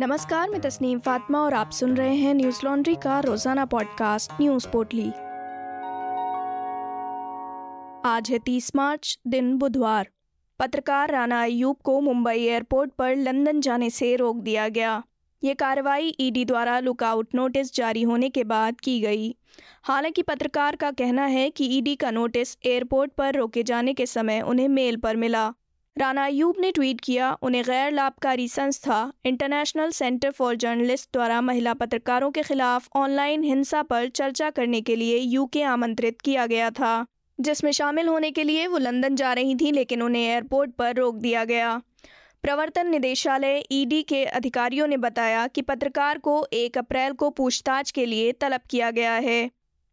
नमस्कार, मैं तस्नीम फातिमा और आप सुन रहे हैं न्यूज़ लॉन्ड्री का रोज़ाना पॉडकास्ट न्यूज़ पोटली। आज है 30 मार्च, दिन बुधवार। पत्रकार राना अयूब को मुंबई एयरपोर्ट पर लंदन जाने से रोक दिया गया। ये कार्रवाई ईडी द्वारा लुकआउट नोटिस जारी होने के बाद की गई। हालाँकि पत्रकार का कहना है कि ईडी का नोटिस एयरपोर्ट पर रोके जाने के समय उन्हें मेल पर मिला। राना अयूब ने ट्वीट किया, उन्हें गैर लाभकारी संस्था इंटरनेशनल सेंटर फॉर जर्नलिस्ट द्वारा महिला पत्रकारों के खिलाफ ऑनलाइन हिंसा पर चर्चा करने के लिए यूके आमंत्रित किया गया था, जिसमें शामिल होने के लिए वो लंदन जा रही थी, लेकिन उन्हें एयरपोर्ट पर रोक दिया गया। प्रवर्तन निदेशालय ईडी के अधिकारियों ने बताया कि पत्रकार को एक अप्रैल को पूछताछ के लिए तलब किया गया है।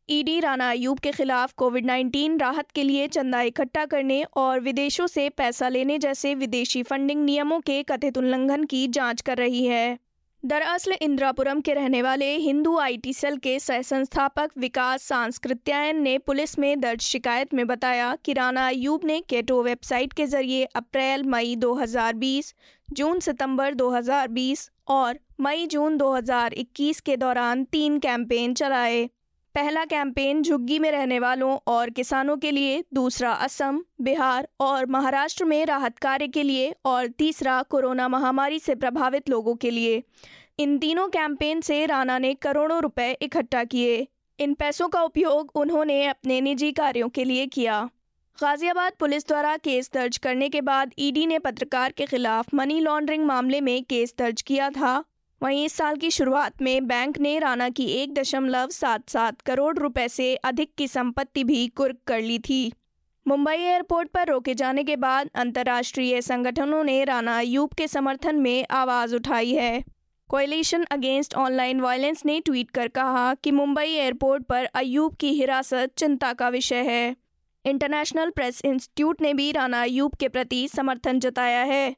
ईडी राना अयूब के खिलाफ कोविड 19 राहत के लिए चंदा इकट्ठा करने और विदेशों से पैसा लेने जैसे विदेशी फंडिंग नियमों के कथित उल्लंघन की जाँच कर रही है। दरअसल इंदिरापुरम के रहने वाले हिंदू आईटी सेल के सह संस्थापक विकास सांस्कृत्यायन ने पुलिस में दर्ज शिकायत में बताया कि राना अयूब ने केटो वेबसाइट के ज़रिए अप्रैल मई 2020, जून सितंबर 2020 और मई जून 2021 के दौरान तीन कैंपेन चलाए। पहला कैंपेन झुग्गी में रहने वालों और किसानों के लिए, दूसरा असम, बिहार और महाराष्ट्र में राहत कार्य के लिए और तीसरा कोरोना महामारी से प्रभावित लोगों के लिए। इन तीनों कैंपेन से राणा ने करोड़ों रुपए इकट्ठा किए। इन पैसों का उपयोग उन्होंने अपने निजी कार्यों के लिए किया। गाजियाबाद पुलिस द्वारा केस दर्ज करने के बाद ईडी ने पत्रकार के खिलाफ मनी लॉन्ड्रिंग मामले में केस दर्ज किया था। वहीं इस साल की शुरुआत में बैंक ने राणा की एक दशमलव सात सात करोड़ रुपए से अधिक की संपत्ति भी कुर्क कर ली थी। मुंबई एयरपोर्ट पर रोके जाने के बाद अंतर्राष्ट्रीय संगठनों ने राणा अयूब के समर्थन में आवाज़ उठाई है। कोयलिशन अगेंस्ट ऑनलाइन वायलेंस ने ट्वीट कर कहा कि मुंबई एयरपोर्ट पर अयूब की हिरासत चिंता का विषय है। इंटरनेशनल प्रेस इंस्टीट्यूट ने भी राणा अयूब के प्रति समर्थन जताया है।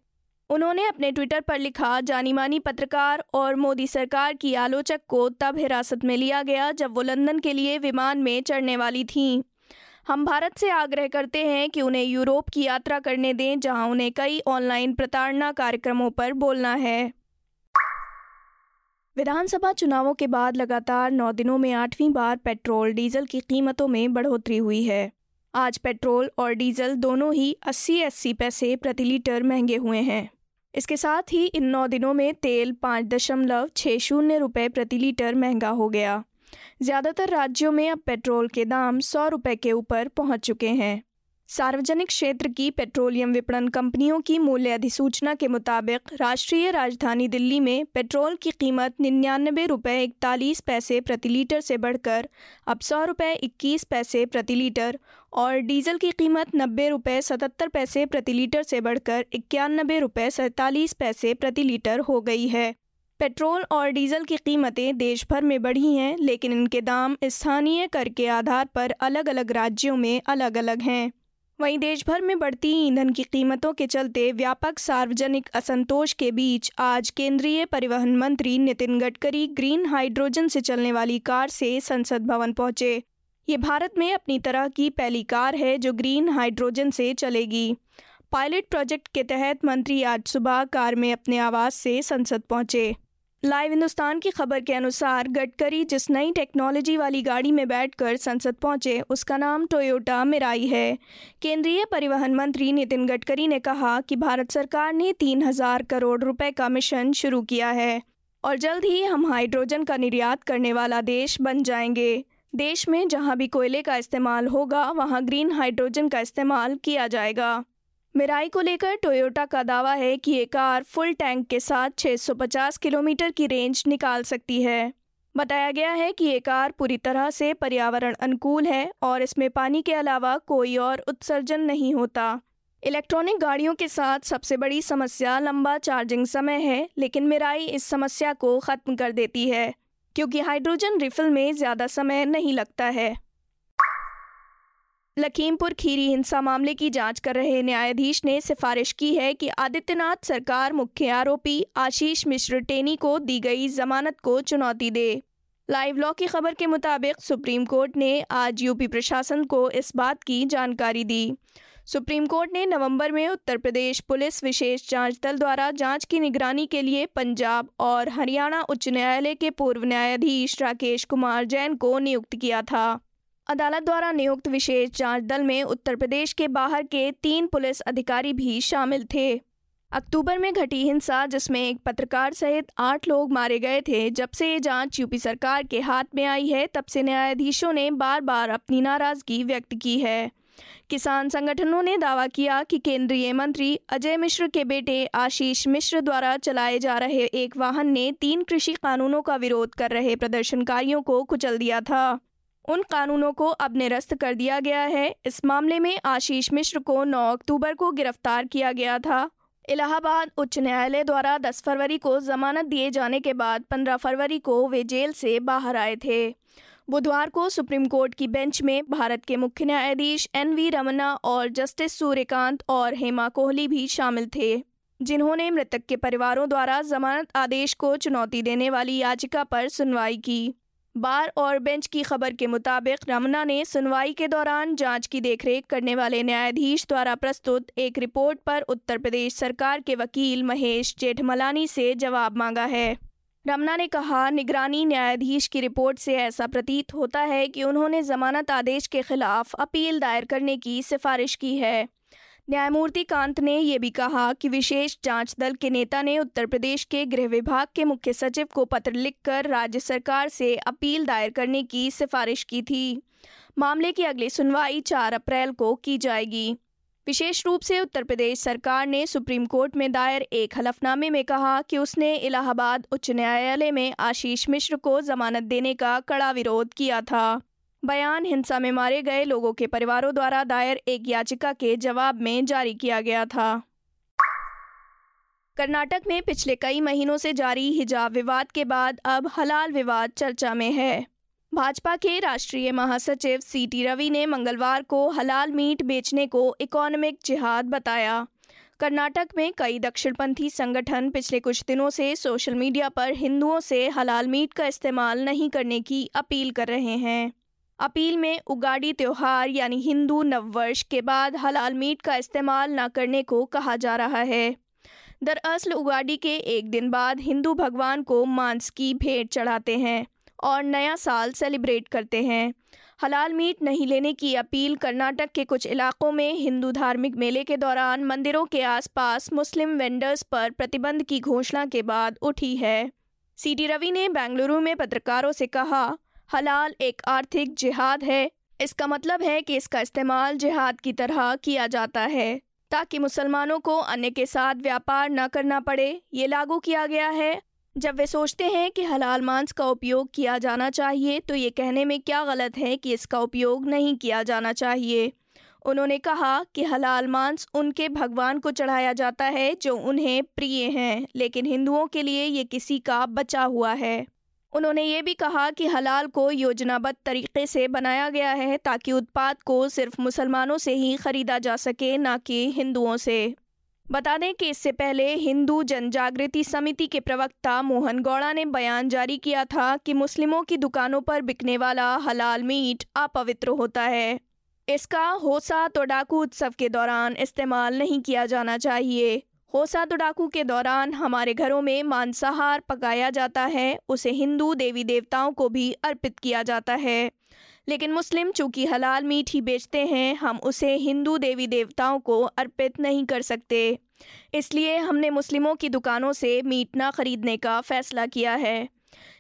उन्होंने अपने ट्विटर पर लिखा जानी मानी पत्रकार और मोदी सरकार की आलोचक को तब हिरासत में लिया गया जब वो लंदन के लिए विमान में चढ़ने वाली थीं। हम भारत से आग्रह करते हैं कि उन्हें यूरोप की यात्रा करने दें, जहाँ उन्हें कई ऑनलाइन प्रताड़ना कार्यक्रमों पर बोलना है। विधानसभा चुनावों के बाद लगातार नौ दिनों में आठवीं बार पेट्रोल डीजल की कीमतों में बढ़ोतरी हुई है। आज पेट्रोल और डीजल दोनों ही 80-80 पैसे प्रति लीटर महँगे हुए हैं। इसके साथ ही इन नौ दिनों में तेल पाँच दशमलव छः शून्य रुपये प्रति लीटर महँगा हो गया। ज़्यादातर राज्यों में अब पेट्रोल के दाम सौ रुपये के ऊपर पहुँच चुके हैं। सार्वजनिक क्षेत्र की पेट्रोलियम विपणन कंपनियों की मूल्य अधिसूचना के मुताबिक राष्ट्रीय राजधानी दिल्ली में पेट्रोल की कीमत निन्यानबे रुपये इकतालीस पैसे प्रति लीटर से बढ़कर अब सौ रुपये इक्कीस पैसे प्रति लीटर और डीजल की कीमत नब्बे रुपये सतहत्तर पैसे प्रति लीटर से बढ़कर इक्यानबे रुपये सैंतालीस पैसे प्रति लीटर हो गई है। पेट्रोल और डीजल की कीमतें देश भर में बढ़ी हैं, लेकिन इनके दाम स्थानीय कर के आधार पर अलग अलग राज्यों में अलग अलग हैं। वहीं देश भर में बढ़ती ईंधन की कीमतों के चलते व्यापक सार्वजनिक असंतोष के बीच आज केंद्रीय परिवहन मंत्री नितिन गडकरी ग्रीन हाइड्रोजन से चलने वाली कार से संसद भवन पहुँचे। ये भारत में अपनी तरह की पहली कार है जो ग्रीन हाइड्रोजन से चलेगी। पायलट प्रोजेक्ट के तहत मंत्री आज सुबह कार में अपने आवास से संसद पहुँचे। लाइव हिंदुस्तान की खबर के अनुसार, गडकरी, जिस नई टेक्नोलॉजी वाली गाड़ी में बैठकर संसद पहुँचे, उसका नाम टोयोटा मिराई है। केंद्रीय परिवहन मंत्री नितिन गडकरी ने कहा कि भारत सरकार ने तीन हज़ार करोड़ रुपए का मिशन शुरू किया है और जल्द ही हम हाइड्रोजन का निर्यात करने वाला देश बन जाएँगे। देश में जहाँ भी कोयले का इस्तेमाल होगा, वहाँ ग्रीन हाइड्रोजन का इस्तेमाल किया जाएगा। मिराई को लेकर टोयोटा का दावा है कि ये कार फुल टैंक के साथ 650 किलोमीटर की रेंज निकाल सकती है। बताया गया है कि ये कार पूरी तरह से पर्यावरण अनुकूल है और इसमें पानी के अलावा कोई और उत्सर्जन नहीं होता। इलेक्ट्रॉनिक गाड़ियों के साथ सबसे बड़ी समस्या लंबा चार्जिंग समय है, लेकिन मिराई इस समस्या को ख़त्म कर देती है, क्योंकि हाइड्रोजन रिफिल में ज़्यादा समय नहीं लगता है। लखीमपुर खीरी हिंसा मामले की जाँच कर रहे न्यायाधीश ने सिफारिश की है कि आदित्यनाथ सरकार मुख्य आरोपी आशीष मिश्र टेनी को दी गई जमानत को चुनौती दे। लाइव लॉ की खबर के मुताबिक सुप्रीम कोर्ट ने आज यूपी प्रशासन को इस बात की जानकारी दी। सुप्रीम कोर्ट ने नवंबर में उत्तर प्रदेश पुलिस विशेष जाँच दल द्वारा जाँच की निगरानी के लिए पंजाब और हरियाणा उच्च न्यायालय के पूर्व न्यायाधीश राकेश कुमार जैन को नियुक्त किया था। अदालत द्वारा नियुक्त विशेष जाँच दल में उत्तर प्रदेश के बाहर के तीन पुलिस अधिकारी भी शामिल थे। अक्टूबर में घटी हिंसा, जिसमें एक पत्रकार सहित आठ लोग मारे गए थे। जब से ये जाँच यूपी सरकार के हाथ में आई है, तब से न्यायाधीशों ने बार बार अपनी नाराज़गी व्यक्त की है। किसान संगठनों ने दावा किया कि केंद्रीय मंत्री अजय मिश्र के बेटे आशीष मिश्र द्वारा चलाए जा रहे एक वाहन ने तीन कृषि कानूनों का विरोध कर रहे प्रदर्शनकारियों को कुचल दिया था। उन कानूनों को अब निरस्त कर दिया गया है। इस मामले में आशीष मिश्र को 9 अक्टूबर को गिरफ़्तार किया गया था। इलाहाबाद उच्च न्यायालय द्वारा 10 फरवरी को जमानत दिए जाने के बाद 15 फरवरी को वे जेल से बाहर आए थे। बुधवार को सुप्रीम कोर्ट की बेंच में भारत के मुख्य न्यायाधीश एन वी रमना और जस्टिस सूर्यकांत और हेमा कोहली भी शामिल थे, जिन्होंने मृतक के परिवारों द्वारा जमानत आदेश को चुनौती देने वाली याचिका पर सुनवाई की। बार और बेंच की खबर के मुताबिक रमना ने सुनवाई के दौरान जाँच की देखरेख करने वाले न्यायाधीश द्वारा प्रस्तुत एक रिपोर्ट पर उत्तर प्रदेश सरकार के वकील महेश जेठमलानी से जवाब मांगा है। रमना ने कहा, निगरानी न्यायाधीश की रिपोर्ट से ऐसा प्रतीत होता है कि उन्होंने जमानत आदेश के खिलाफ अपील दायर करने की सिफारिश की है। न्यायमूर्ति कांत ने यह भी कहा कि विशेष जाँच दल के नेता ने उत्तर प्रदेश के गृह विभाग के मुख्य सचिव को पत्र लिखकर राज्य सरकार से अपील दायर करने की सिफारिश की थी। मामले की अगली सुनवाई 4 अप्रैल को की जाएगी। विशेष रूप से उत्तर प्रदेश सरकार ने सुप्रीम कोर्ट में दायर एक हलफनामे में कहा कि उसने इलाहाबाद उच्च न्यायालय में आशीष मिश्र को जमानत देने का कड़ा विरोध किया था। बयान, हिंसा में मारे गए लोगों के परिवारों द्वारा दायर एक याचिका के जवाब में जारी किया गया था। कर्नाटक में पिछले कई महीनों से जारी हिजाब विवाद के बाद अब हलाल विवाद चर्चा में है। भाजपा के राष्ट्रीय महासचिव सी टी रवि ने मंगलवार को हलाल मीट बेचने को इकोनॉमिक जिहाद बताया। कर्नाटक में कई दक्षिणपंथी संगठन पिछले कुछ दिनों से सोशल मीडिया पर हिंदुओं से हलाल मीट का इस्तेमाल नहीं करने की अपील कर रहे हैं। अपील में उगाड़ी त्यौहार यानी हिंदू नववर्ष के बाद हलाल मीट का इस्तेमाल न करने को कहा जा रहा है। दरअसल उगाड़ी के एक दिन बाद हिंदू भगवान को मांस की भेंट चढ़ाते हैं और नया साल सेलिब्रेट करते हैं। हलाल मीट नहीं लेने की अपील कर्नाटक के कुछ इलाकों में हिंदू धार्मिक मेले के दौरान मंदिरों के आसपास मुस्लिम वेंडर्स पर प्रतिबंध की घोषणा के बाद उठी है। सी रवि ने बेंगलुरु में पत्रकारों से कहा हलाल एक आर्थिक जिहाद है। इसका मतलब है कि इसका इस्तेमाल जिहाद की तरह किया जाता है, ताकि मुसलमानों को अन्य के साथ व्यापार न करना पड़े, ये लागू किया गया है। जब वे सोचते हैं कि हलाल मांस का उपयोग किया जाना चाहिए तो ये कहने में क्या गलत है कि इसका उपयोग नहीं किया जाना चाहिए? उन्होंने कहा कि हलाल मांस उनके भगवान को चढ़ाया जाता है जो उन्हें प्रिय हैं, लेकिन हिंदुओं के लिए ये किसी का बचा हुआ है। उन्होंने ये भी कहा कि हलाल को योजनाबद्ध तरीके से बनाया गया है ताकि उत्पाद को सिर्फ़ मुसलमानों से ही खरीदा जा सके, न कि हिंदुओं से। बता दें कि इससे पहले हिंदू जन जागृति समिति के प्रवक्ता मोहन गौड़ा ने बयान जारी किया था कि मुस्लिमों की दुकानों पर बिकने वाला हलाल मीट अपवित्र होता है। इसका होसा तोडाकू उत्सव के दौरान इस्तेमाल नहीं किया जाना चाहिए। होसा तुड़ाकू के दौरान हमारे घरों में मांसाहार पकाया जाता है, उसे हिंदू देवी देवताओं को भी अर्पित किया जाता है। लेकिन मुस्लिम चूँकि हलाल मीट ही बेचते हैं, हम उसे हिंदू देवी देवताओं को अर्पित नहीं कर सकते। इसलिए हमने मुस्लिमों की दुकानों से मीट ना खरीदने का फ़ैसला किया है।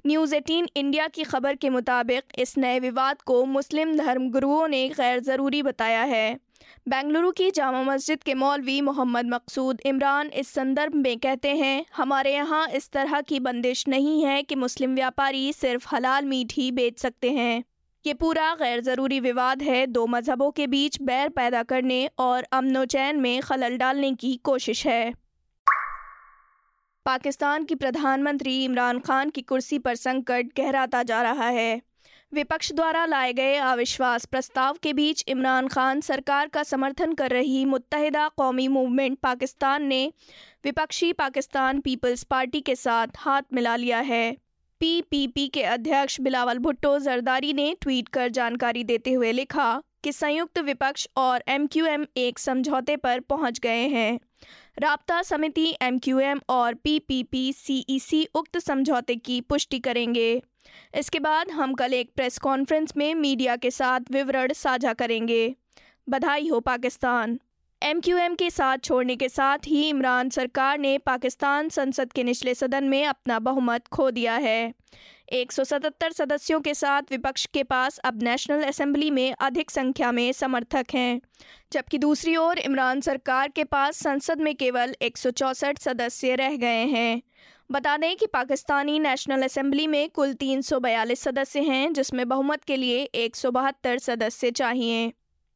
न्यूज़ एटीन इंडिया की खबर के मुताबिक इस नए विवाद को मुस्लिम धर्मगुरुओं ने गैर ज़रूरी बताया है। बेंगलुरु की जामा मस्जिद के मौलवी मोहम्मद मकसूद इमरान इस संदर्भ में कहते हैं, हमारे यहाँ इस तरह की बंदिश नहीं है कि मुस्लिम व्यापारी सिर्फ़ हलाल मीट ही बेच सकते हैं। ये पूरा गैर ज़रूरी विवाद है। दो मज़हबों के बीच बैर पैदा करने और अमन चैन में खलल डालने की कोशिश है। पाकिस्तान की प्रधानमंत्री इमरान खान की कुर्सी पर संकट गहराता जा रहा है। विपक्ष द्वारा लाए गए अविश्वास प्रस्ताव के बीच इमरान खान सरकार का समर्थन कर रही मुतहदा कौमी मूवमेंट पाकिस्तान ने विपक्षी पाकिस्तान पीपल्स पार्टी के साथ हाथ मिला लिया है। पीपीपी के अध्यक्ष बिलावल भुट्टो जरदारी ने ट्वीट कर जानकारी देते हुए लिखा कि संयुक्त विपक्ष और एमक्यूएम एक समझौते पर पहुँच गए हैं। राबता समिति एमक्यूएम और पीपीपी उक्त समझौते की पुष्टि करेंगे। इसके बाद हम कल एक प्रेस कॉन्फ्रेंस में मीडिया के साथ विवरण साझा करेंगे। बधाई हो पाकिस्तान। एम क्यू एम के साथ छोड़ने के साथ ही इमरान सरकार ने पाकिस्तान संसद के निचले सदन में अपना बहुमत खो दिया है। 177 सदस्यों के साथ विपक्ष के पास अब नेशनल असेंबली में अधिक संख्या में समर्थक हैं, जबकि दूसरी ओर इमरान सरकार के पास संसद में केवल एक सौ चौंसठ सदस्य रह गए हैं। बता दें कि पाकिस्तानी नेशनल असेंबली में कुल तीन सौ बयालीस सदस्य हैं, जिसमें बहुमत के लिए एक सौ बहत्तर सदस्य चाहिए।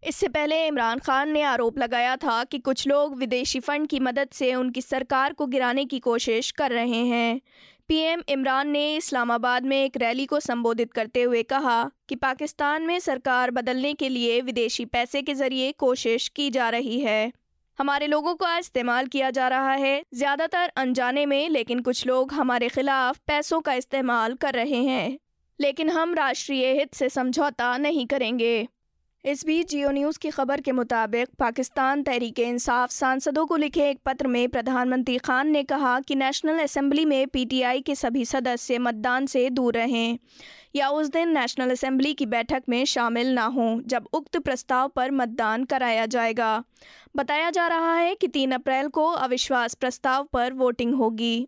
इससे पहले इमरान खान ने आरोप लगाया था कि कुछ लोग विदेशी फंड की मदद से उनकी सरकार को गिराने की कोशिश कर रहे हैं। पीएम इमरान ने इस्लामाबाद में एक रैली को संबोधित करते हुए कहा कि पाकिस्तान में सरकार बदलने के लिए विदेशी पैसे के ज़रिए कोशिश की जा रही है। हमारे लोगों का इस्तेमाल किया जा रहा है, ज़्यादातर अनजाने में, लेकिन कुछ लोग हमारे खिलाफ पैसों का इस्तेमाल कर रहे हैं। लेकिन हम राष्ट्रीय हित से समझौता नहीं करेंगे। इस बीच जियो न्यूज़ की खबर के मुताबिक पाकिस्तान तहरीक इंसाफ सांसदों को लिखे एक पत्र में प्रधानमंत्री खान ने कहा कि नेशनल असेंबली में पीटीआई के सभी सदस्य मतदान से दूर रहें या उस दिन नेशनल असेंबली की बैठक में शामिल ना हों, जब उक्त प्रस्ताव पर मतदान कराया जाएगा। बताया जा रहा है कि तीन अप्रैल को अविश्वास प्रस्ताव पर वोटिंग होगी।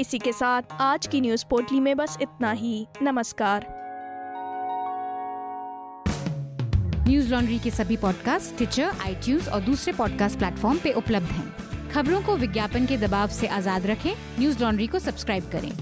इसी के साथ आज की न्यूज़ पोर्टली में बस इतना ही। नमस्कार। न्यूज़ लॉन्ड्री के सभी पॉडकास्ट ट्विटर आई और दूसरे पॉडकास्ट प्लेटफॉर्म पे उपलब्ध हैं। खबरों को विज्ञापन के दबाव से आज़ाद रखें। न्यूज़ लॉन्ड्री को सब्सक्राइब करें।